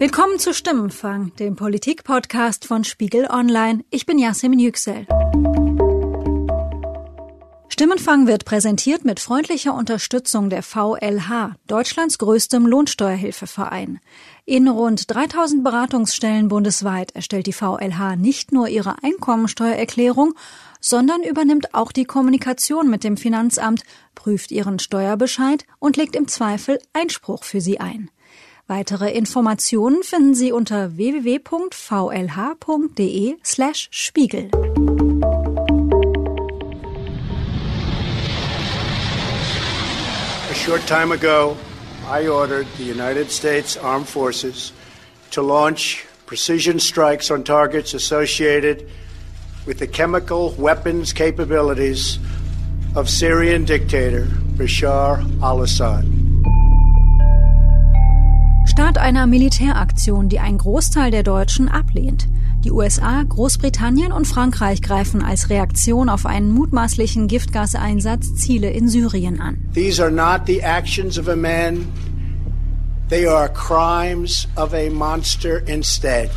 Willkommen zu Stimmenfang, dem Politik-Podcast von Spiegel Online. Ich bin Yasemin Yüksel. Stimmenfang wird präsentiert mit freundlicher Unterstützung der VLH, Deutschlands größtem Lohnsteuerhilfeverein. In rund 3000 Beratungsstellen bundesweit erstellt die VLH nicht nur ihre Einkommensteuererklärung, sondern übernimmt auch die Kommunikation mit dem Finanzamt, prüft ihren Steuerbescheid und legt im Zweifel Einspruch für sie ein. Weitere Informationen finden Sie unter www.vlh.de slash Spiegel. A short time ago, I ordered the United States Armed Forces to launch precision strikes on targets associated with the chemical weapons capabilities of Syrian dictator Bashar al Assad. Start einer Militäraktion, die ein Großteil der Deutschen ablehnt. Die USA, Großbritannien und Frankreich greifen als Reaktion auf einen mutmaßlichen Giftgaseinsatz Ziele in Syrien an. These are not the actions of a man, they are crimes of a monster instead.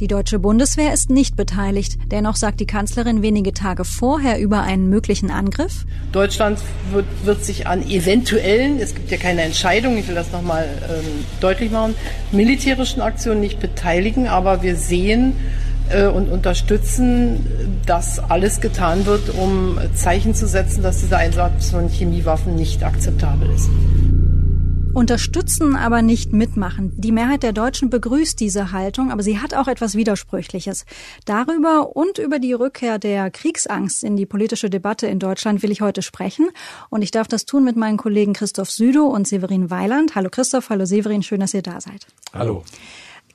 Die deutsche Bundeswehr ist nicht beteiligt. Dennoch sagt die Kanzlerin wenige Tage vorher über einen möglichen Angriff. Deutschland wird, wird sich an eventuellen, es gibt ja keine Entscheidung, ich will das nochmal ähm, deutlich machen, militärischen Aktionen nicht beteiligen, aber wir sehen äh, und unterstützen, dass alles getan wird, um Zeichen zu setzen, dass dieser Einsatz von Chemiewaffen nicht akzeptabel ist unterstützen, aber nicht mitmachen. Die Mehrheit der Deutschen begrüßt diese Haltung, aber sie hat auch etwas Widersprüchliches. Darüber und über die Rückkehr der Kriegsangst in die politische Debatte in Deutschland will ich heute sprechen. Und ich darf das tun mit meinen Kollegen Christoph Südow und Severin Weiland. Hallo Christoph, hallo Severin, schön, dass ihr da seid. Hallo.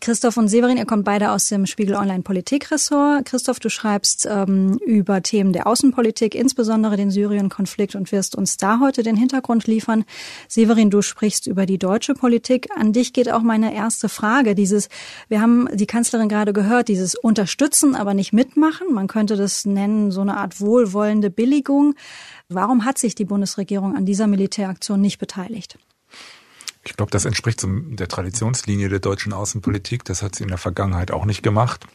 Christoph und Severin, ihr kommt beide aus dem Spiegel Online Politikressort. Christoph, du schreibst ähm, über Themen der Außenpolitik, insbesondere den Syrien-Konflikt und wirst uns da heute den Hintergrund liefern. Severin, du sprichst über die deutsche Politik. An dich geht auch meine erste Frage. Dieses, wir haben die Kanzlerin gerade gehört, dieses Unterstützen, aber nicht mitmachen. Man könnte das nennen, so eine Art wohlwollende Billigung. Warum hat sich die Bundesregierung an dieser Militäraktion nicht beteiligt? Ich glaube, das entspricht der Traditionslinie der deutschen Außenpolitik. Das hat sie in der Vergangenheit auch nicht gemacht.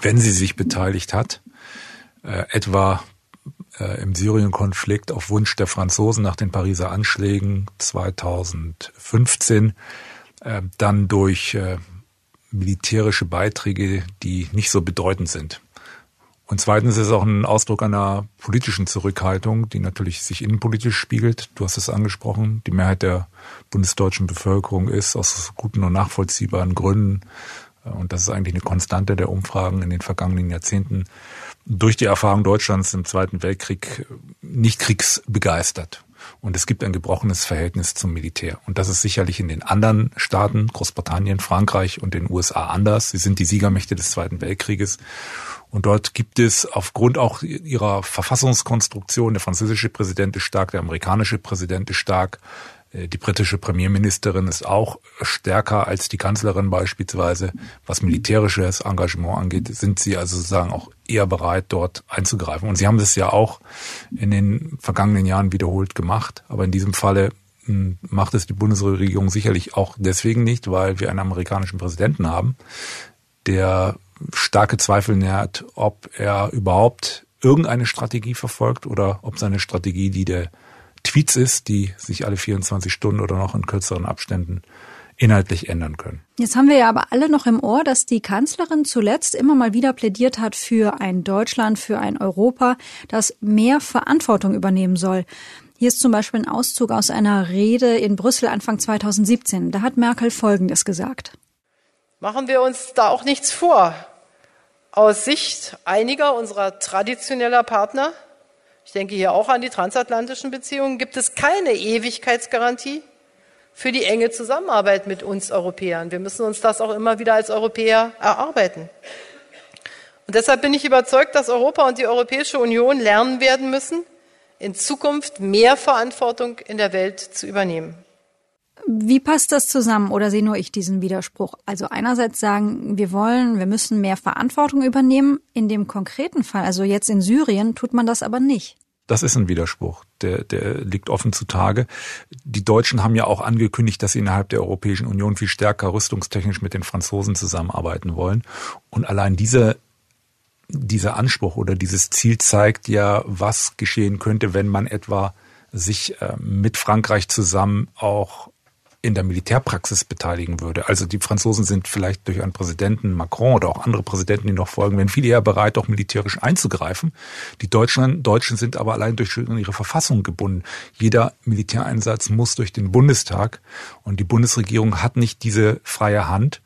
Wenn sie sich beteiligt hat, äh, etwa äh, im Syrien-Konflikt auf Wunsch der Franzosen nach den Pariser Anschlägen 2015, äh, dann durch äh, militärische Beiträge, die nicht so bedeutend sind. Und zweitens ist es auch ein Ausdruck einer politischen Zurückhaltung, die natürlich sich innenpolitisch spiegelt. Du hast es angesprochen. Die Mehrheit der bundesdeutschen Bevölkerung ist aus guten und nachvollziehbaren Gründen, äh, und das ist eigentlich eine Konstante der Umfragen in den vergangenen Jahrzehnten, durch die Erfahrung Deutschlands im Zweiten Weltkrieg nicht kriegsbegeistert. Und es gibt ein gebrochenes Verhältnis zum Militär. Und das ist sicherlich in den anderen Staaten, Großbritannien, Frankreich und den USA anders. Sie sind die Siegermächte des Zweiten Weltkrieges. Und dort gibt es aufgrund auch ihrer Verfassungskonstruktion, der französische Präsident ist stark, der amerikanische Präsident ist stark, die britische Premierministerin ist auch stärker als die Kanzlerin beispielsweise. Was militärisches Engagement angeht, sind sie also sozusagen auch eher bereit, dort einzugreifen. Und sie haben das ja auch in den vergangenen Jahren wiederholt gemacht. Aber in diesem Falle hm, macht es die Bundesregierung sicherlich auch deswegen nicht, weil wir einen amerikanischen Präsidenten haben, der starke Zweifel nährt, ob er überhaupt irgendeine Strategie verfolgt oder ob seine Strategie die der Tweets ist, die sich alle 24 Stunden oder noch in kürzeren Abständen inhaltlich ändern können. Jetzt haben wir ja aber alle noch im Ohr, dass die Kanzlerin zuletzt immer mal wieder plädiert hat für ein Deutschland, für ein Europa, das mehr Verantwortung übernehmen soll. Hier ist zum Beispiel ein Auszug aus einer Rede in Brüssel Anfang 2017. Da hat Merkel Folgendes gesagt. Machen wir uns da auch nichts vor. Aus Sicht einiger unserer traditioneller Partner, ich denke hier auch an die transatlantischen Beziehungen, gibt es keine Ewigkeitsgarantie für die enge Zusammenarbeit mit uns Europäern. Wir müssen uns das auch immer wieder als Europäer erarbeiten. Und deshalb bin ich überzeugt, dass Europa und die Europäische Union lernen werden müssen, in Zukunft mehr Verantwortung in der Welt zu übernehmen. Wie passt das zusammen oder sehe nur ich diesen Widerspruch? Also einerseits sagen, wir wollen, wir müssen mehr Verantwortung übernehmen. In dem konkreten Fall, also jetzt in Syrien, tut man das aber nicht. Das ist ein Widerspruch, der, der liegt offen zutage. Die Deutschen haben ja auch angekündigt, dass sie innerhalb der Europäischen Union viel stärker rüstungstechnisch mit den Franzosen zusammenarbeiten wollen. Und allein diese dieser Anspruch oder dieses Ziel zeigt ja, was geschehen könnte, wenn man etwa sich äh, mit Frankreich zusammen auch in der Militärpraxis beteiligen würde. Also die Franzosen sind vielleicht durch einen Präsidenten Macron oder auch andere Präsidenten, die noch folgen, werden viel eher bereit, auch militärisch einzugreifen. Die Deutschen, Deutschen sind aber allein durch ihre Verfassung gebunden. Jeder Militäreinsatz muss durch den Bundestag und die Bundesregierung hat nicht diese freie Hand.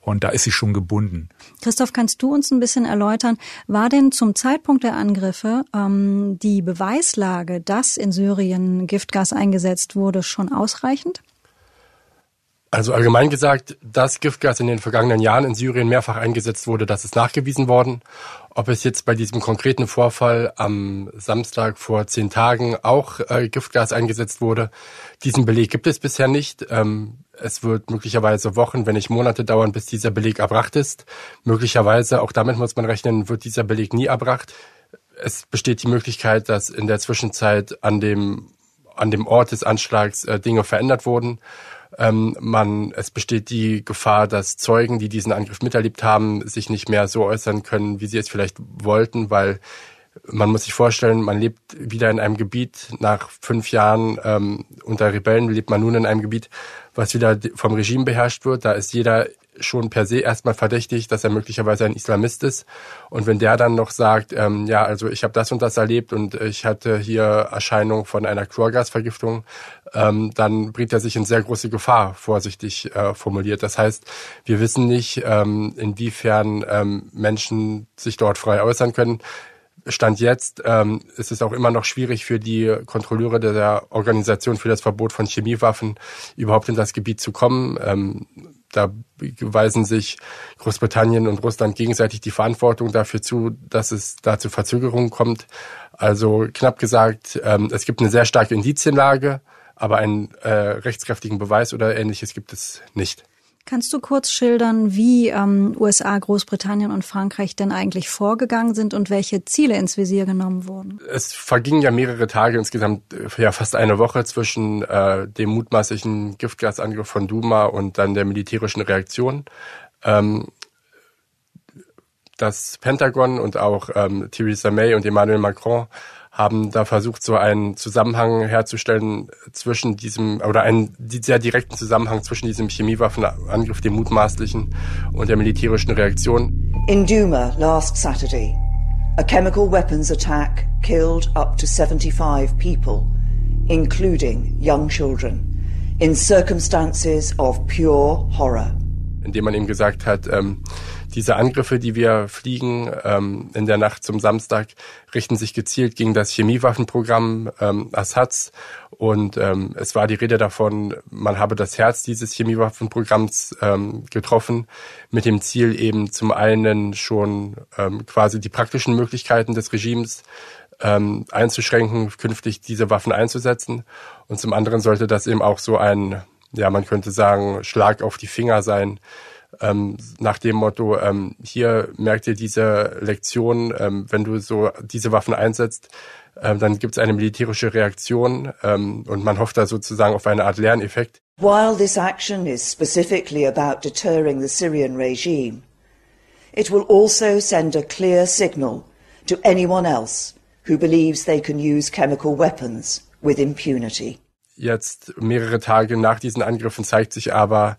Und da ist sie schon gebunden. Christoph, kannst du uns ein bisschen erläutern, war denn zum Zeitpunkt der Angriffe ähm, die Beweislage, dass in Syrien Giftgas eingesetzt wurde, schon ausreichend? Also allgemein gesagt, dass Giftgas in den vergangenen Jahren in Syrien mehrfach eingesetzt wurde, das ist nachgewiesen worden. Ob es jetzt bei diesem konkreten Vorfall am Samstag vor zehn Tagen auch äh, Giftgas eingesetzt wurde, diesen Beleg gibt es bisher nicht. Ähm, es wird möglicherweise Wochen, wenn nicht Monate dauern, bis dieser Beleg erbracht ist. Möglicherweise, auch damit muss man rechnen, wird dieser Beleg nie erbracht. Es besteht die Möglichkeit, dass in der Zwischenzeit an dem, an dem Ort des Anschlags äh, Dinge verändert wurden ähm, man, es besteht die Gefahr, dass Zeugen, die diesen Angriff miterlebt haben, sich nicht mehr so äußern können, wie sie es vielleicht wollten, weil man muss sich vorstellen, man lebt wieder in einem Gebiet, nach fünf Jahren ähm, unter Rebellen lebt man nun in einem Gebiet, was wieder vom Regime beherrscht wird. Da ist jeder schon per se erstmal verdächtig, dass er möglicherweise ein Islamist ist. Und wenn der dann noch sagt, ähm, ja, also ich habe das und das erlebt und ich hatte hier Erscheinung von einer Chlorgasvergiftung, ähm, dann bringt er sich in sehr große Gefahr, vorsichtig äh, formuliert. Das heißt, wir wissen nicht, ähm, inwiefern ähm, Menschen sich dort frei äußern können. Stand jetzt ähm, ist es auch immer noch schwierig für die Kontrolleure der Organisation für das Verbot von Chemiewaffen überhaupt in das Gebiet zu kommen. Ähm, da weisen sich Großbritannien und Russland gegenseitig die Verantwortung dafür zu, dass es da zu Verzögerungen kommt. Also knapp gesagt, ähm, es gibt eine sehr starke Indizienlage, aber einen äh, rechtskräftigen Beweis oder ähnliches gibt es nicht. Kannst du kurz schildern, wie ähm, USA, Großbritannien und Frankreich denn eigentlich vorgegangen sind und welche Ziele ins Visier genommen wurden? Es vergingen ja mehrere Tage, insgesamt äh, ja fast eine Woche zwischen äh, dem mutmaßlichen Giftgasangriff von Duma und dann der militärischen Reaktion. Ähm, das Pentagon und auch ähm, Theresa May und Emmanuel Macron haben da versucht, so einen Zusammenhang herzustellen zwischen diesem, oder einen sehr direkten Zusammenhang zwischen diesem Chemiewaffenangriff, dem mutmaßlichen, und der militärischen Reaktion. In Duma last Saturday, a chemical weapons attack killed up to 75 people, including young children, in circumstances of pure horror. Indem man ihm gesagt hat, ähm, diese Angriffe, die wir fliegen ähm, in der Nacht zum Samstag, richten sich gezielt gegen das Chemiewaffenprogramm ähm, Assads. Und ähm, es war die Rede davon, man habe das Herz dieses Chemiewaffenprogramms ähm, getroffen, mit dem Ziel eben zum einen schon ähm, quasi die praktischen Möglichkeiten des Regimes ähm, einzuschränken, künftig diese Waffen einzusetzen. Und zum anderen sollte das eben auch so ein, ja, man könnte sagen, Schlag auf die Finger sein, ähm, nach dem Motto, ähm, hier merkt ihr diese Lektion, ähm, wenn du so diese Waffen einsetzt, ähm, dann gibt es eine militärische Reaktion ähm, und man hofft da sozusagen auf eine Art Lerneffekt. While this action is specifically about deterring the Syrian regime, it will also send a clear signal to anyone else who believes they can use chemical weapons with impunity. Jetzt mehrere Tage nach diesen Angriffen zeigt sich aber,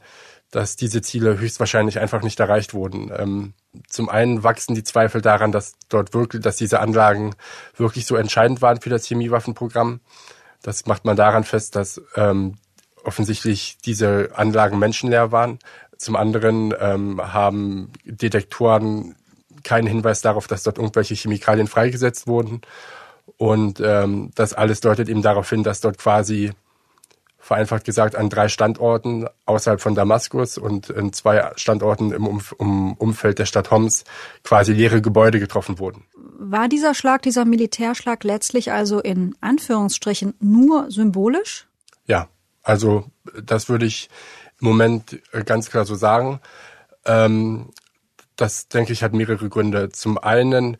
dass diese Ziele höchstwahrscheinlich einfach nicht erreicht wurden. Ähm, zum einen wachsen die Zweifel daran, dass dort wirklich, dass diese Anlagen wirklich so entscheidend waren für das Chemiewaffenprogramm. Das macht man daran fest, dass ähm, offensichtlich diese Anlagen menschenleer waren. Zum anderen ähm, haben Detektoren keinen Hinweis darauf, dass dort irgendwelche Chemikalien freigesetzt wurden. Und ähm, das alles deutet eben darauf hin, dass dort quasi vereinfacht gesagt an drei Standorten außerhalb von Damaskus und in zwei Standorten im Umf um Umfeld der Stadt Homs quasi leere Gebäude getroffen wurden. War dieser Schlag, dieser Militärschlag letztlich also in Anführungsstrichen nur symbolisch? Ja, also das würde ich im Moment äh, ganz klar so sagen. Ähm, das denke ich hat mehrere Gründe. Zum einen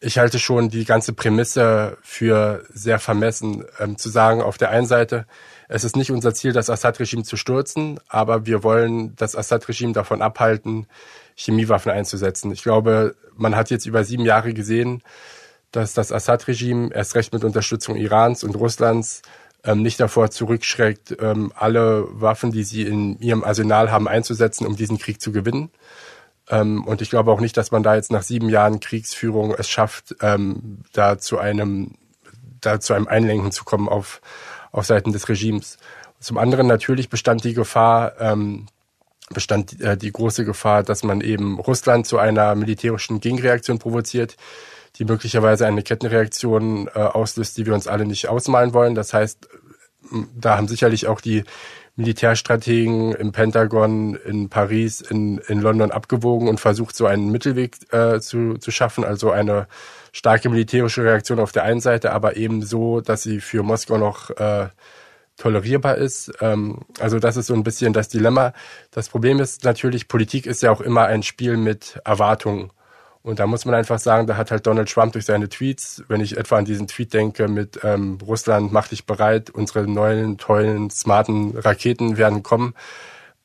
ich halte schon die ganze Prämisse für sehr vermessen, ähm, zu sagen, auf der einen Seite, es ist nicht unser Ziel, das Assad-Regime zu stürzen, aber wir wollen das Assad-Regime davon abhalten, Chemiewaffen einzusetzen. Ich glaube, man hat jetzt über sieben Jahre gesehen, dass das Assad-Regime erst recht mit Unterstützung Irans und Russlands ähm, nicht davor zurückschreckt, ähm, alle Waffen, die sie in ihrem Arsenal haben, einzusetzen, um diesen Krieg zu gewinnen. Ähm, und ich glaube auch nicht, dass man da jetzt nach sieben Jahren Kriegsführung es schafft, ähm, da zu einem, da zu einem Einlenken zu kommen auf, auf Seiten des Regimes. Zum anderen natürlich bestand die Gefahr, ähm, bestand äh, die große Gefahr, dass man eben Russland zu einer militärischen Gegenreaktion provoziert, die möglicherweise eine Kettenreaktion äh, auslöst, die wir uns alle nicht ausmalen wollen. Das heißt, da haben sicherlich auch die Militärstrategen im Pentagon, in Paris, in, in London abgewogen und versucht, so einen Mittelweg äh, zu, zu schaffen, also eine starke militärische Reaktion auf der einen Seite, aber eben so, dass sie für Moskau noch äh, tolerierbar ist. Ähm, also das ist so ein bisschen das Dilemma. Das Problem ist natürlich, Politik ist ja auch immer ein Spiel mit Erwartungen. Und da muss man einfach sagen, da hat halt Donald Trump durch seine Tweets, wenn ich etwa an diesen Tweet denke mit ähm, Russland macht dich bereit, unsere neuen, tollen, smarten Raketen werden kommen,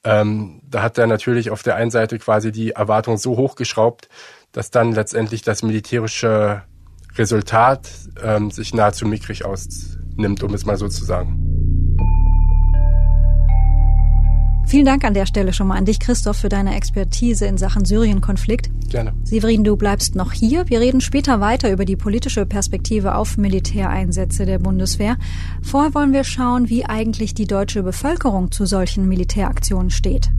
ähm, da hat er natürlich auf der einen Seite quasi die Erwartung so hochgeschraubt, dass dann letztendlich das militärische Resultat ähm, sich nahezu mickrig ausnimmt, um es mal so zu sagen. Vielen Dank an der Stelle schon mal an dich, Christoph, für deine Expertise in Sachen Syrien-Konflikt. Gerne. Severin, du bleibst noch hier. Wir reden später weiter über die politische Perspektive auf Militäreinsätze der Bundeswehr. Vorher wollen wir schauen, wie eigentlich die deutsche Bevölkerung zu solchen Militäraktionen steht.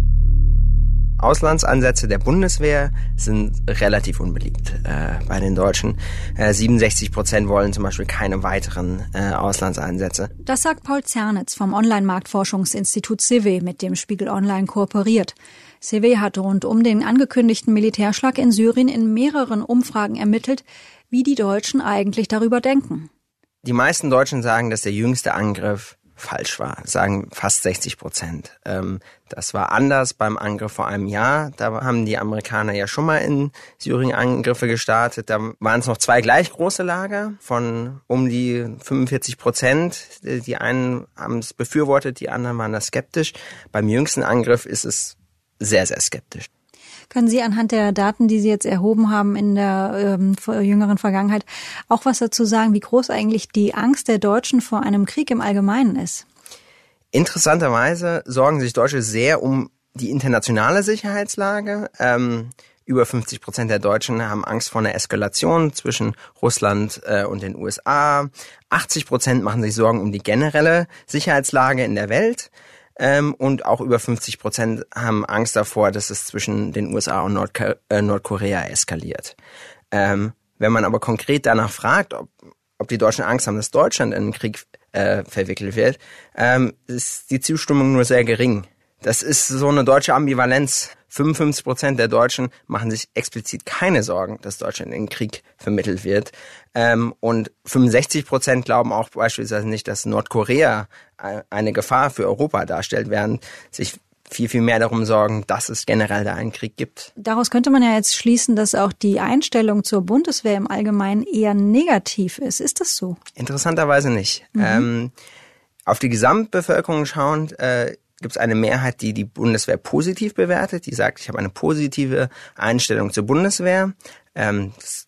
Auslandsansätze der Bundeswehr sind relativ unbeliebt äh, bei den Deutschen. Äh, 67 Prozent wollen zum Beispiel keine weiteren äh, Auslandseinsätze. Das sagt Paul Zernitz vom Online-Marktforschungsinstitut CW, mit dem Spiegel Online kooperiert. CW hat rund um den angekündigten Militärschlag in Syrien in mehreren Umfragen ermittelt, wie die Deutschen eigentlich darüber denken. Die meisten Deutschen sagen, dass der jüngste Angriff falsch war, sagen fast 60 Prozent. Ähm, das war anders beim Angriff vor einem Jahr. Da haben die Amerikaner ja schon mal in Syrien Angriffe gestartet. Da waren es noch zwei gleich große Lager von um die 45 Prozent. Die einen haben es befürwortet, die anderen waren da skeptisch. Beim jüngsten Angriff ist es sehr, sehr skeptisch. Können Sie anhand der Daten, die Sie jetzt erhoben haben in der ähm, jüngeren Vergangenheit, auch was dazu sagen, wie groß eigentlich die Angst der Deutschen vor einem Krieg im Allgemeinen ist? Interessanterweise sorgen sich Deutsche sehr um die internationale Sicherheitslage. Ähm, über 50 Prozent der Deutschen haben Angst vor einer Eskalation zwischen Russland äh, und den USA. 80 Prozent machen sich Sorgen um die generelle Sicherheitslage in der Welt. Ähm, und auch über 50 Prozent haben Angst davor, dass es zwischen den USA und Nordko äh, Nordkorea eskaliert. Ähm, wenn man aber konkret danach fragt, ob, ob die Deutschen Angst haben, dass Deutschland in einen Krieg äh, verwickelt wird, ähm, ist die Zustimmung nur sehr gering. Das ist so eine deutsche Ambivalenz. 55 Prozent der Deutschen machen sich explizit keine Sorgen, dass Deutschland in den Krieg vermittelt wird. Ähm, und 65 Prozent glauben auch beispielsweise nicht, dass Nordkorea eine Gefahr für Europa darstellt, während sich viel, viel mehr darum sorgen, dass es generell da einen Krieg gibt. Daraus könnte man ja jetzt schließen, dass auch die Einstellung zur Bundeswehr im Allgemeinen eher negativ ist. Ist das so? Interessanterweise nicht. Mhm. Ähm, auf die Gesamtbevölkerung schauend äh, gibt es eine Mehrheit, die die Bundeswehr positiv bewertet, die sagt, ich habe eine positive Einstellung zur Bundeswehr. Ähm, das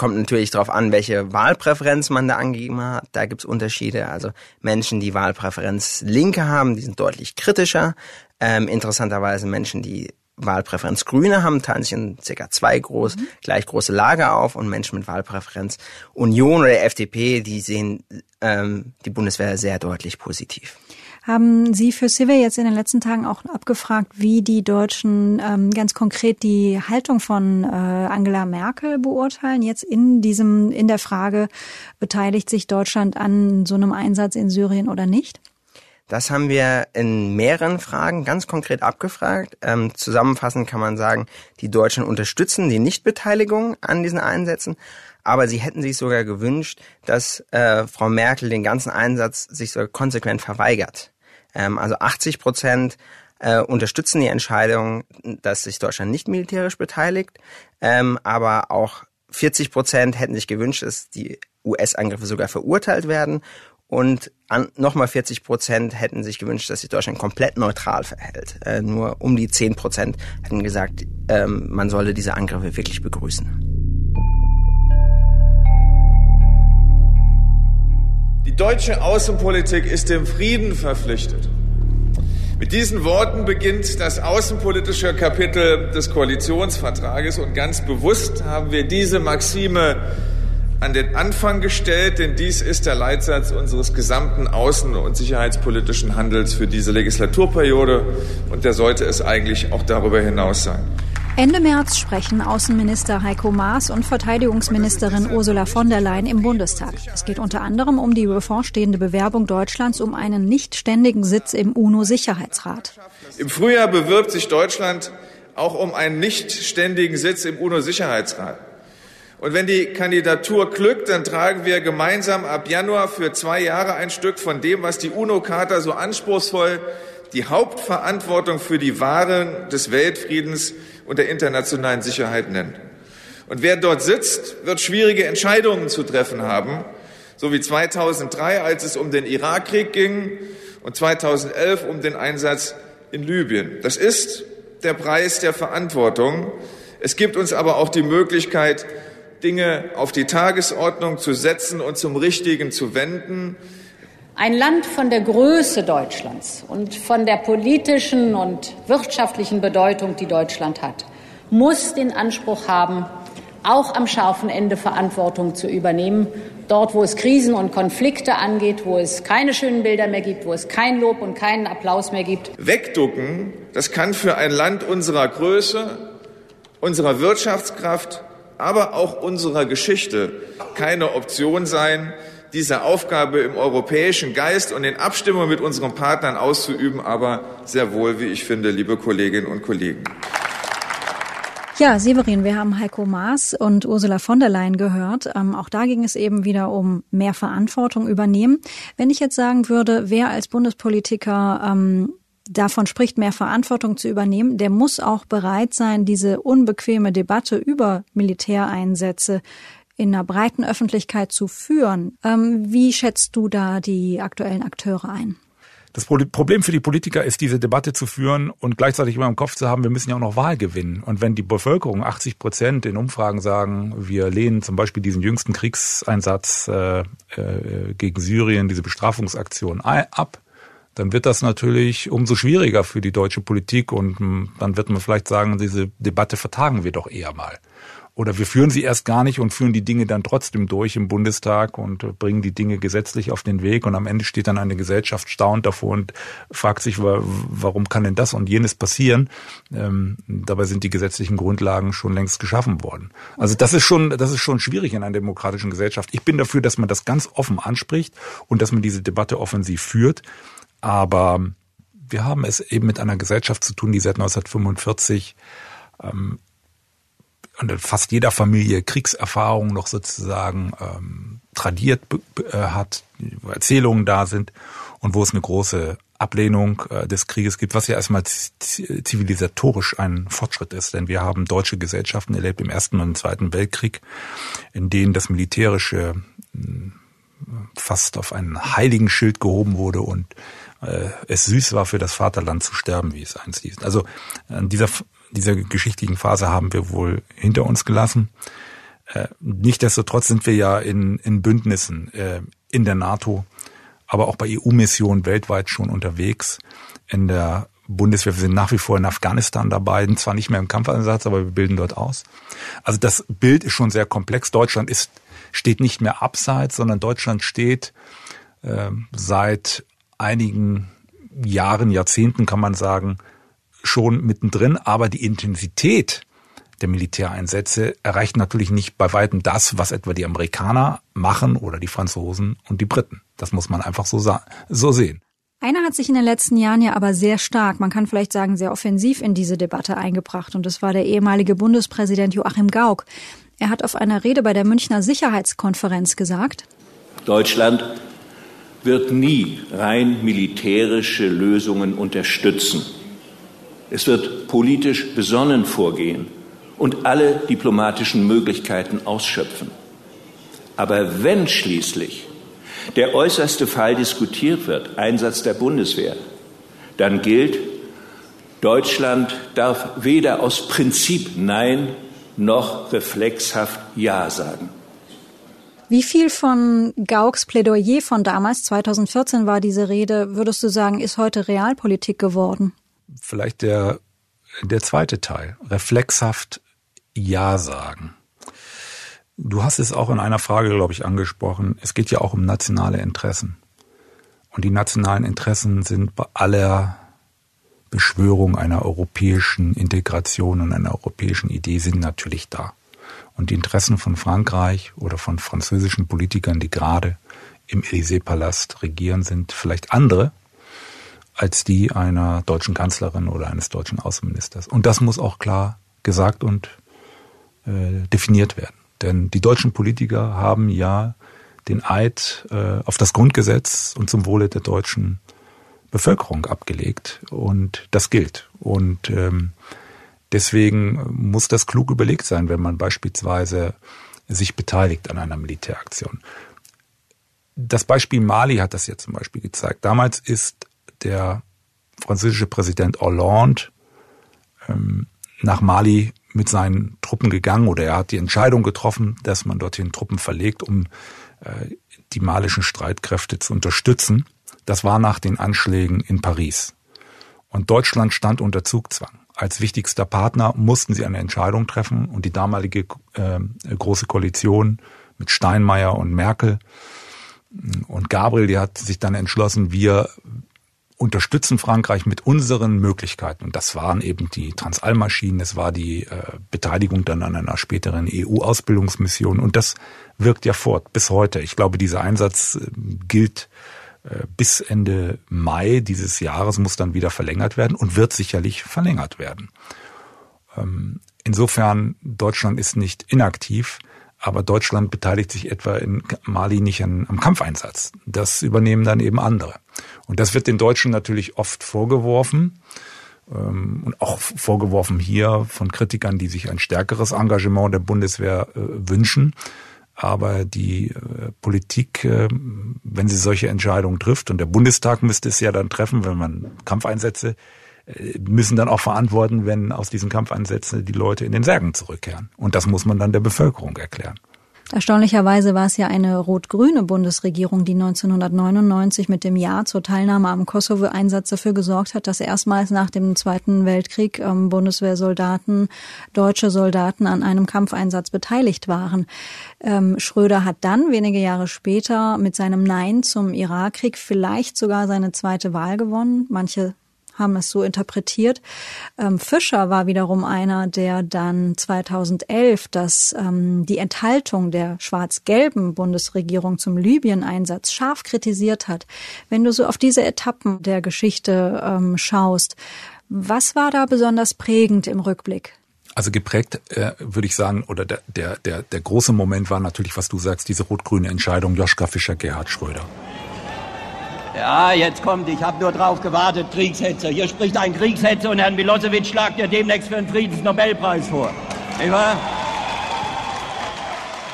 kommt natürlich darauf an, welche Wahlpräferenz man da angegeben hat. Da gibt es Unterschiede. Also Menschen, die Wahlpräferenz Linke haben, die sind deutlich kritischer. Ähm, interessanterweise Menschen, die Wahlpräferenz Grüne haben, teilen sich in circa zwei groß, mhm. gleich große Lager auf und Menschen mit Wahlpräferenz Union oder FDP, die sehen ähm, die Bundeswehr sehr deutlich positiv. Haben Sie für Civil jetzt in den letzten Tagen auch abgefragt, wie die Deutschen ähm, ganz konkret die Haltung von äh, Angela Merkel beurteilen? Jetzt in diesem, in der Frage, beteiligt sich Deutschland an so einem Einsatz in Syrien oder nicht? Das haben wir in mehreren Fragen ganz konkret abgefragt. Ähm, zusammenfassend kann man sagen, die Deutschen unterstützen die Nichtbeteiligung an diesen Einsätzen, aber sie hätten sich sogar gewünscht, dass äh, Frau Merkel den ganzen Einsatz sich so konsequent verweigert. Ähm, also 80 Prozent äh, unterstützen die Entscheidung, dass sich Deutschland nicht militärisch beteiligt, ähm, aber auch 40 Prozent hätten sich gewünscht, dass die US-Angriffe sogar verurteilt werden. Und nochmal 40 Prozent hätten sich gewünscht, dass sich Deutschland komplett neutral verhält. Äh, nur um die 10 Prozent hätten gesagt, ähm, man solle diese Angriffe wirklich begrüßen. Die deutsche Außenpolitik ist dem Frieden verpflichtet. Mit diesen Worten beginnt das außenpolitische Kapitel des Koalitionsvertrages und ganz bewusst haben wir diese Maxime an den Anfang gestellt, denn dies ist der Leitsatz unseres gesamten außen- und sicherheitspolitischen Handels für diese Legislaturperiode und der sollte es eigentlich auch darüber hinaus sein. Ende März sprechen Außenminister Heiko Maas und Verteidigungsministerin Ursula von der Leyen im Bundestag. Es geht unter anderem um die bevorstehende Bewerbung Deutschlands um einen nicht ständigen Sitz im UNO-Sicherheitsrat. Im Frühjahr bewirbt sich Deutschland auch um einen nicht ständigen Sitz im UNO-Sicherheitsrat. Und wenn die Kandidatur glückt, dann tragen wir gemeinsam ab Januar für zwei Jahre ein Stück von dem, was die UNO-Charta so anspruchsvoll die Hauptverantwortung für die Wahren des Weltfriedens und der internationalen Sicherheit nennt. Und wer dort sitzt, wird schwierige Entscheidungen zu treffen haben, so wie 2003, als es um den Irakkrieg ging und 2011 um den Einsatz in Libyen. Das ist der Preis der Verantwortung. Es gibt uns aber auch die Möglichkeit, Dinge auf die Tagesordnung zu setzen und zum Richtigen zu wenden. Ein Land von der Größe Deutschlands und von der politischen und wirtschaftlichen Bedeutung, die Deutschland hat, muss den Anspruch haben, auch am scharfen Ende Verantwortung zu übernehmen. Dort, wo es Krisen und Konflikte angeht, wo es keine schönen Bilder mehr gibt, wo es kein Lob und keinen Applaus mehr gibt. Wegducken, das kann für ein Land unserer Größe, unserer Wirtschaftskraft aber auch unserer Geschichte keine Option sein, diese Aufgabe im europäischen Geist und in Abstimmung mit unseren Partnern auszuüben, aber sehr wohl, wie ich finde, liebe Kolleginnen und Kollegen. Ja, Severin, wir haben Heiko Maas und Ursula von der Leyen gehört. Ähm, auch da ging es eben wieder um mehr Verantwortung übernehmen. Wenn ich jetzt sagen würde, wer als Bundespolitiker ähm, davon spricht, mehr Verantwortung zu übernehmen, der muss auch bereit sein, diese unbequeme Debatte über Militäreinsätze in einer breiten Öffentlichkeit zu führen. Ähm, wie schätzt du da die aktuellen Akteure ein? Das Problem für die Politiker ist, diese Debatte zu führen und gleichzeitig immer im Kopf zu haben, wir müssen ja auch noch Wahl gewinnen. Und wenn die Bevölkerung 80 Prozent in Umfragen sagen, wir lehnen zum Beispiel diesen jüngsten Kriegseinsatz äh, äh, gegen Syrien, diese Bestrafungsaktion ab, dann wird das natürlich umso schwieriger für die deutsche Politik und hm, dann wird man vielleicht sagen, diese Debatte vertagen wir doch eher mal. Oder wir führen sie erst gar nicht und führen die Dinge dann trotzdem durch im Bundestag und bringen die Dinge gesetzlich auf den Weg und am Ende steht dann eine Gesellschaft staunt davor und fragt sich, warum kann denn das und jenes passieren? Ähm, dabei sind die gesetzlichen Grundlagen schon längst geschaffen worden. Also das ist schon, das ist schon schwierig in einer demokratischen Gesellschaft. Ich bin dafür, dass man das ganz offen anspricht und dass man diese Debatte offensiv führt. Aber wir haben es eben mit einer Gesellschaft zu tun, die seit 1945 ähm, und fast jeder Familie Kriegserfahrung noch sozusagen ähm, tradiert äh, hat, Erzählungen da sind und wo es eine große Ablehnung äh, des Krieges gibt, was ja erstmal zivilisatorisch ein Fortschritt ist. Denn wir haben deutsche Gesellschaften erlebt im Ersten und Zweiten Weltkrieg, in denen das Militärische äh, fast auf einen heiligen Schild gehoben wurde und es süß war, für das Vaterland zu sterben, wie es einst hieß. Also in dieser, dieser geschichtlichen Phase haben wir wohl hinter uns gelassen. Äh, Nichtsdestotrotz sind wir ja in, in Bündnissen äh, in der NATO, aber auch bei EU-Missionen weltweit schon unterwegs. In der Bundeswehr, wir sind nach wie vor in Afghanistan dabei, zwar nicht mehr im Kampfeinsatz, aber wir bilden dort aus. Also das Bild ist schon sehr komplex. Deutschland ist, steht nicht mehr abseits, sondern Deutschland steht äh, seit einigen Jahren, Jahrzehnten kann man sagen, schon mittendrin, aber die Intensität der Militäreinsätze erreicht natürlich nicht bei weitem das, was etwa die Amerikaner machen oder die Franzosen und die Briten. Das muss man einfach so, so sehen. Einer hat sich in den letzten Jahren ja aber sehr stark, man kann vielleicht sagen sehr offensiv in diese Debatte eingebracht und das war der ehemalige Bundespräsident Joachim Gauck. Er hat auf einer Rede bei der Münchner Sicherheitskonferenz gesagt, Deutschland wird nie rein militärische Lösungen unterstützen. Es wird politisch besonnen vorgehen und alle diplomatischen Möglichkeiten ausschöpfen. Aber wenn schließlich der äußerste Fall diskutiert wird, Einsatz der Bundeswehr, dann gilt, Deutschland darf weder aus Prinzip Nein noch reflexhaft Ja sagen. Wie viel von Gauks Plädoyer von damals, 2014 war diese Rede, würdest du sagen, ist heute Realpolitik geworden? Vielleicht der, der zweite Teil, reflexhaft Ja sagen. Du hast es auch in einer Frage, glaube ich, angesprochen. Es geht ja auch um nationale Interessen. Und die nationalen Interessen sind bei aller Beschwörung einer europäischen Integration und einer europäischen Idee sind natürlich da. Und die Interessen von Frankreich oder von französischen Politikern, die gerade im Élysée-Palast regieren, sind vielleicht andere als die einer deutschen Kanzlerin oder eines deutschen Außenministers. Und das muss auch klar gesagt und äh, definiert werden. Denn die deutschen Politiker haben ja den Eid äh, auf das Grundgesetz und zum Wohle der deutschen Bevölkerung abgelegt und das gilt. Und ähm, deswegen muss das klug überlegt sein, wenn man beispielsweise sich beteiligt an einer Militäraktion. Das Beispiel Mali hat das jetzt zum Beispiel gezeigt. Damals ist der französische Präsident Hollande ähm, nach Mali mit seinen Truppen gegangen oder er hat die Entscheidung getroffen, dass man dorthin Truppen verlegt, um äh, die malischen Streitkräfte zu unterstützen. Das war nach den Anschlägen in Paris. Und Deutschland stand unter Zugzwang. Als wichtigster Partner mussten sie eine Entscheidung treffen und die damalige äh, große Koalition mit Steinmeier und Merkel und Gabriel, die hat sich dann entschlossen, wir unterstützen Frankreich mit unseren Möglichkeiten. Und das waren eben die Transalmaschinen, es war die äh, Beteiligung dann an einer späteren EU-Ausbildungsmission. Und das wirkt ja fort bis heute. Ich glaube, dieser Einsatz äh, gilt bis Ende Mai dieses Jahres, muss dann wieder verlängert werden und wird sicherlich verlängert werden. Ähm, insofern, Deutschland ist nicht inaktiv. Aber Deutschland beteiligt sich etwa in Mali nicht an, am Kampfeinsatz. Das übernehmen dann eben andere. Und das wird den Deutschen natürlich oft vorgeworfen ähm, und auch vorgeworfen hier von Kritikern, die sich ein stärkeres Engagement der Bundeswehr äh, wünschen. Aber die äh, Politik, äh, wenn sie solche Entscheidungen trifft, und der Bundestag müsste es ja dann treffen, wenn man Kampfeinsätze müssen dann auch verantworten, wenn aus diesen Kampfeinsätzen die Leute in den Särgen zurückkehren. Und das muss man dann der Bevölkerung erklären. Erstaunlicherweise war es ja eine rot-grüne Bundesregierung, die 1999 mit dem Ja zur Teilnahme am Kosovo-Einsatz dafür gesorgt hat, dass erstmals nach dem Zweiten Weltkrieg ähm, Bundeswehrsoldaten, deutsche Soldaten an einem Kampfeinsatz beteiligt waren. Ähm, Schröder hat dann wenige Jahre später mit seinem Nein zum Irakkrieg vielleicht sogar seine zweite Wahl gewonnen. Manche haben es so interpretiert. Ähm, Fischer war wiederum einer, der dann 2011 das, ähm, die Enthaltung der schwarz-gelben Bundesregierung zum Libyen-Einsatz scharf kritisiert hat. Wenn du so auf diese Etappen der Geschichte ähm, schaust, was war da besonders prägend im Rückblick? Also geprägt, äh, würde ich sagen, oder der, der, der, der große Moment war natürlich, was du sagst, diese rot-grüne Entscheidung Joschka Fischer, Gerhard Schröder. Ja, jetzt kommt, ich habe nur drauf gewartet, Kriegshetzer. Hier spricht ein Kriegshetzer und Herrn Milosevic schlagt ihr demnächst für den Friedensnobelpreis vor. Nicht wahr?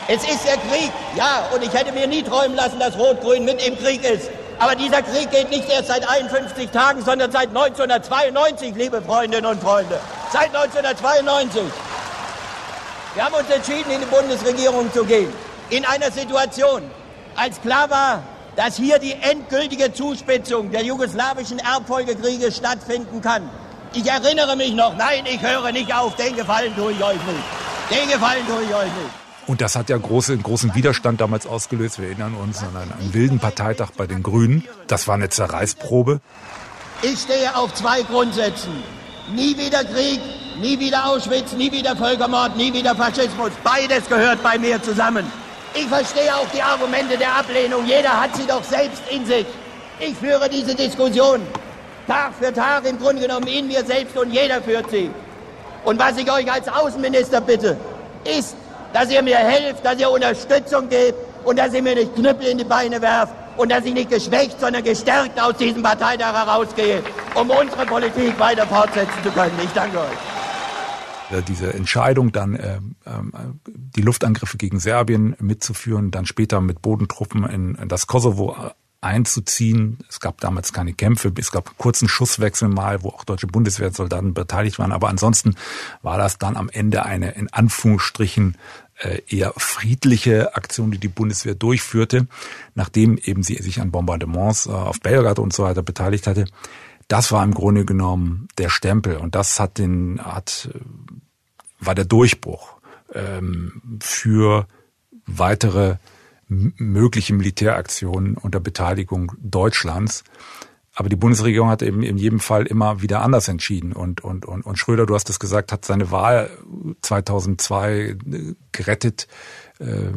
Es ist der Krieg, ja, und ich hätte mir nie träumen lassen, dass Rot-Grün mit im Krieg ist. Aber dieser Krieg geht nicht erst seit 51 Tagen, sondern seit 1992, liebe Freundinnen und Freunde. Seit 1992. Wir haben uns entschieden, in die Bundesregierung zu gehen. In einer Situation, als klar war, dass hier die endgültige Zuspitzung der jugoslawischen Erbfolgekriege stattfinden kann. Ich erinnere mich noch, nein, ich höre nicht auf, den Gefallen tue ich euch nicht. Den Gefallen tue ich euch nicht. Und das hat ja große, großen Widerstand damals ausgelöst. Wir erinnern uns an einen, einen wilden Parteitag bei den Grünen. Das war eine Zerreißprobe. Ich stehe auf zwei Grundsätzen. Nie wieder Krieg, nie wieder Auschwitz, nie wieder Völkermord, nie wieder Faschismus. Beides gehört bei mir zusammen. Ich verstehe auch die Argumente der Ablehnung. Jeder hat sie doch selbst in sich. Ich führe diese Diskussion Tag für Tag im Grunde genommen in mir selbst und jeder führt sie. Und was ich euch als Außenminister bitte, ist, dass ihr mir helft, dass ihr Unterstützung gebt und dass ihr mir nicht Knüppel in die Beine werft und dass ich nicht geschwächt, sondern gestärkt aus diesem Parteitag herausgehe, um unsere Politik weiter fortsetzen zu können. Ich danke euch. Äh, diese Entscheidung, dann äh, äh, die Luftangriffe gegen Serbien mitzuführen, dann später mit Bodentruppen in, in das Kosovo einzuziehen. Es gab damals keine Kämpfe, es gab einen kurzen Schusswechsel mal, wo auch deutsche Bundeswehrsoldaten beteiligt waren. Aber ansonsten war das dann am Ende eine in Anführungsstrichen äh, eher friedliche Aktion, die die Bundeswehr durchführte, nachdem eben sie sich an Bombardements auf Belgrad und so weiter beteiligt hatte. Das war im Grunde genommen der Stempel und das hat den hat war der Durchbruch ähm, für weitere mögliche Militäraktionen unter Beteiligung Deutschlands. Aber die Bundesregierung hat eben in jedem Fall immer wieder anders entschieden. Und, und, und, und Schröder, du hast es gesagt, hat seine Wahl 2002 äh, gerettet äh, äh,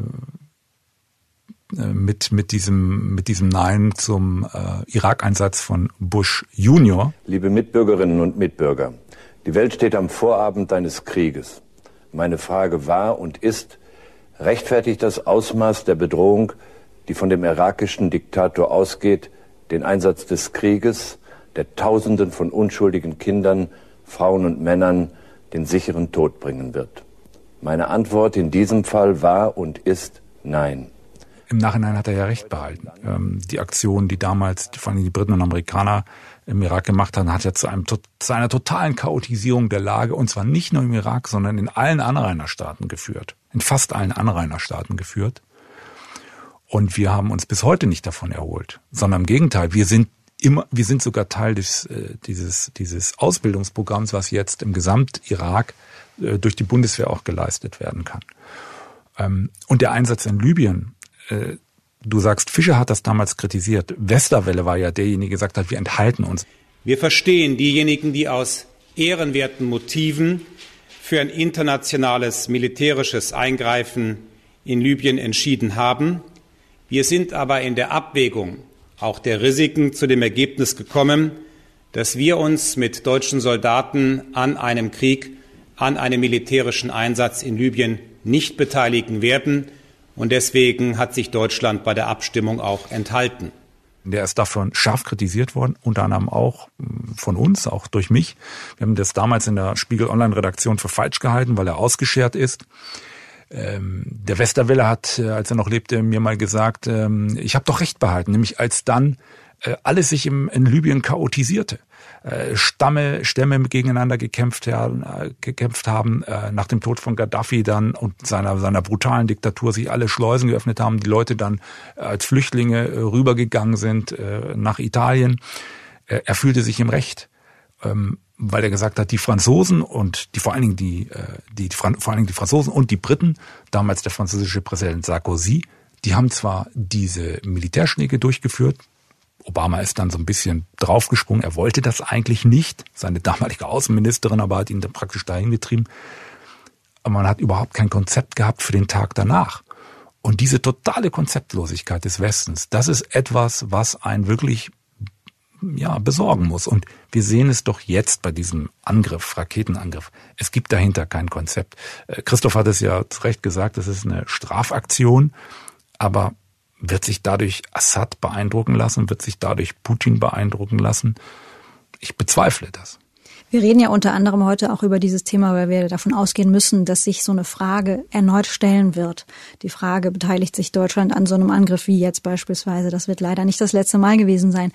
mit, mit, diesem, mit diesem Nein zum äh, Irak-Einsatz von Bush Junior. Liebe Mitbürgerinnen und Mitbürger, die Welt steht am Vorabend eines Krieges. Meine Frage war und ist, rechtfertigt das Ausmaß der Bedrohung, die von dem irakischen Diktator ausgeht, den Einsatz des Krieges, der Tausenden von unschuldigen Kindern, Frauen und Männern den sicheren Tod bringen wird? Meine Antwort in diesem Fall war und ist Nein. Im Nachhinein hat er ja recht behalten. Ähm, die Aktion, die damals vor allem die Briten und Amerikaner im Irak gemacht haben, hat ja zu, einem, zu einer totalen Chaotisierung der Lage, und zwar nicht nur im Irak, sondern in allen Anrainerstaaten geführt. In fast allen Anrainerstaaten geführt. Und wir haben uns bis heute nicht davon erholt, sondern im Gegenteil, wir sind immer, wir sind sogar Teil des, äh, dieses, dieses Ausbildungsprogramms, was jetzt im Gesamt-Irak äh, durch die Bundeswehr auch geleistet werden kann. Ähm, und der Einsatz in Libyen, äh, du sagst, Fischer hat das damals kritisiert. Westerwelle war ja derjenige, der gesagt hat, wir enthalten uns. Wir verstehen diejenigen, die aus ehrenwerten Motiven für ein internationales militärisches Eingreifen in Libyen entschieden haben. Wir sind aber in der Abwägung auch der Risiken zu dem Ergebnis gekommen, dass wir uns mit deutschen Soldaten an einem Krieg, an einem militärischen Einsatz in Libyen nicht beteiligen werden. Und deswegen hat sich Deutschland bei der Abstimmung auch enthalten. Der ist davon scharf kritisiert worden, unter anderem auch von uns, auch durch mich. Wir haben das damals in der Spiegel Online Redaktion für falsch gehalten, weil er ausgeschert ist. Ähm, der Westerwelle hat, äh, als er noch lebte, mir mal gesagt, ähm, ich habe doch recht behalten, nämlich als dann äh, alles sich in Libyen chaotisierte. Äh, Stamme, Stämme gegeneinander gekämpft, haben, äh, gekämpft haben, äh, nach dem Tod von Gaddafi dann und seiner, seiner brutalen Diktatur sich alle Schleusen geöffnet haben, die Leute dann als Flüchtlinge rübergegangen sind nach Italien. Er fühlte sich im Recht. Ähm, weil er gesagt hat, die Franzosen und die vor allen Dingen die, die, die vor allen Dingen die Franzosen und die Briten, damals der französische Präsident Sarkozy, die haben zwar diese Militärschläge durchgeführt. Obama ist dann so ein bisschen draufgesprungen. Er wollte das eigentlich nicht. Seine damalige Außenministerin aber hat ihn dann praktisch dahin getrieben. Aber man hat überhaupt kein Konzept gehabt für den Tag danach. Und diese totale Konzeptlosigkeit des Westens, das ist etwas, was einen wirklich ja, besorgen muss. Und wir sehen es doch jetzt bei diesem Angriff, Raketenangriff. Es gibt dahinter kein Konzept. Äh, Christoph hat es ja zu Recht gesagt, es ist eine Strafaktion, aber wird sich dadurch Assad beeindrucken lassen? Wird sich dadurch Putin beeindrucken lassen? Ich bezweifle das. Wir reden ja unter anderem heute auch über dieses Thema, weil wir davon ausgehen müssen, dass sich so eine Frage erneut stellen wird. Die Frage, beteiligt sich Deutschland an so einem Angriff wie jetzt beispielsweise? Das wird leider nicht das letzte Mal gewesen sein.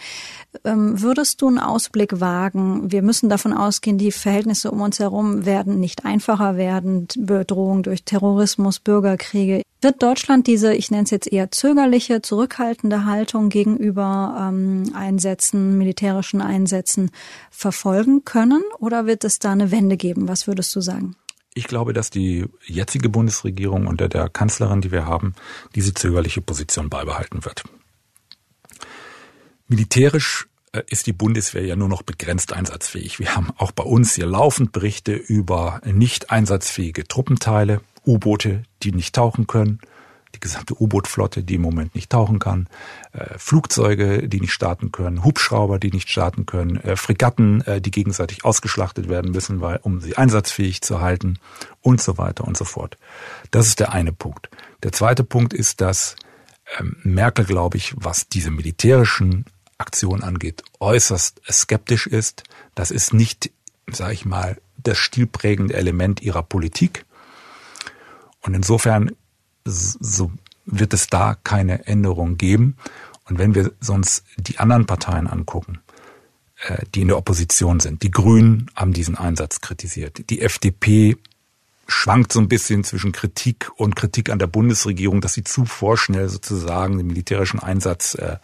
Ähm, würdest du einen Ausblick wagen? Wir müssen davon ausgehen, die Verhältnisse um uns herum werden nicht einfacher werden. Bedrohung durch Terrorismus, Bürgerkriege. Wird Deutschland diese, ich nenne es jetzt eher zögerliche, zurückhaltende Haltung gegenüber ähm, Einsätzen, militärischen Einsätzen verfolgen können oder wird es da eine Wende geben? Was würdest du sagen? Ich glaube, dass die jetzige Bundesregierung unter der Kanzlerin, die wir haben, diese zögerliche Position beibehalten wird. Militärisch äh, ist die Bundeswehr ja nur noch begrenzt einsatzfähig. Wir haben auch bei uns hier laufend Berichte über nicht einsatzfähige Truppenteile, U-Boote, die nicht tauchen können, die gesamte U-Boot-Flotte, die im Moment nicht tauchen kann, äh, Flugzeuge, die nicht starten können, Hubschrauber, die nicht starten können, äh, Fregatten, äh, die gegenseitig ausgeschlachtet werden müssen, weil, um sie einsatzfähig zu halten und so weiter und so fort. Das ist der eine Punkt. Der zweite Punkt ist, dass ähm, Merkel, glaube ich, was diese militärischen Aktionen angeht, äußerst skeptisch ist. Das ist nicht, sage ich mal, das stilprägende Element ihrer Politik. Und insofern so wird es da keine Änderung geben. Und wenn wir sonst die anderen Parteien angucken, äh, die in der Opposition sind, die Grünen haben diesen Einsatz kritisiert, die FDP schwankt so ein bisschen zwischen Kritik und Kritik an der Bundesregierung, dass sie zu vorschnell sozusagen den militärischen Einsatz äh,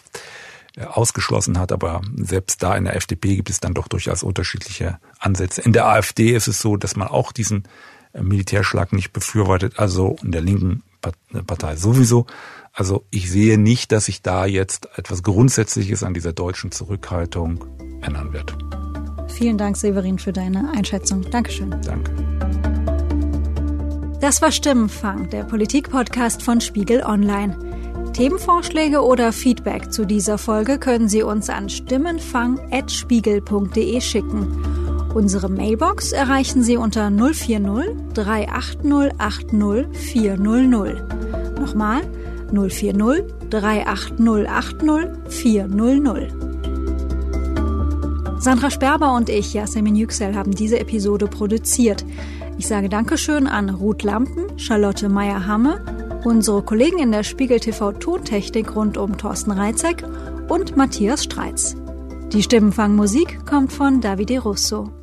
äh, ausgeschlossen hat. Aber selbst da in der FDP gibt es dann doch durchaus unterschiedliche Ansätze. In der AfD ist es so, dass man auch diesen äh, Militärschlag nicht befürwortet, also in der linken Partei sowieso. Also ich sehe nicht, dass sich da jetzt etwas Grundsätzliches an dieser deutschen Zurückhaltung ändern wird. Vielen Dank, Severin, für deine Einschätzung. Dankeschön. Danke. Das war Stimmenfang, der Politik-Podcast von Spiegel Online. Themenvorschläge oder Feedback zu dieser Folge können Sie uns an stimmenfang.spiegel.de schicken. Unsere Mailbox erreichen Sie unter 040 380 80 400. Nochmal 040 380 80 400. Sandra Sperber und ich, Yasemin Yüksel, haben diese Episode produziert. Ich sage Dankeschön an Ruth Lampen, Charlotte Meyer-Hamme, unsere Kollegen in der Spiegel TV Tontechnik rund um Thorsten Reitzek und Matthias Streitz. Die Stimmenfangmusik kommt von Davide Russo.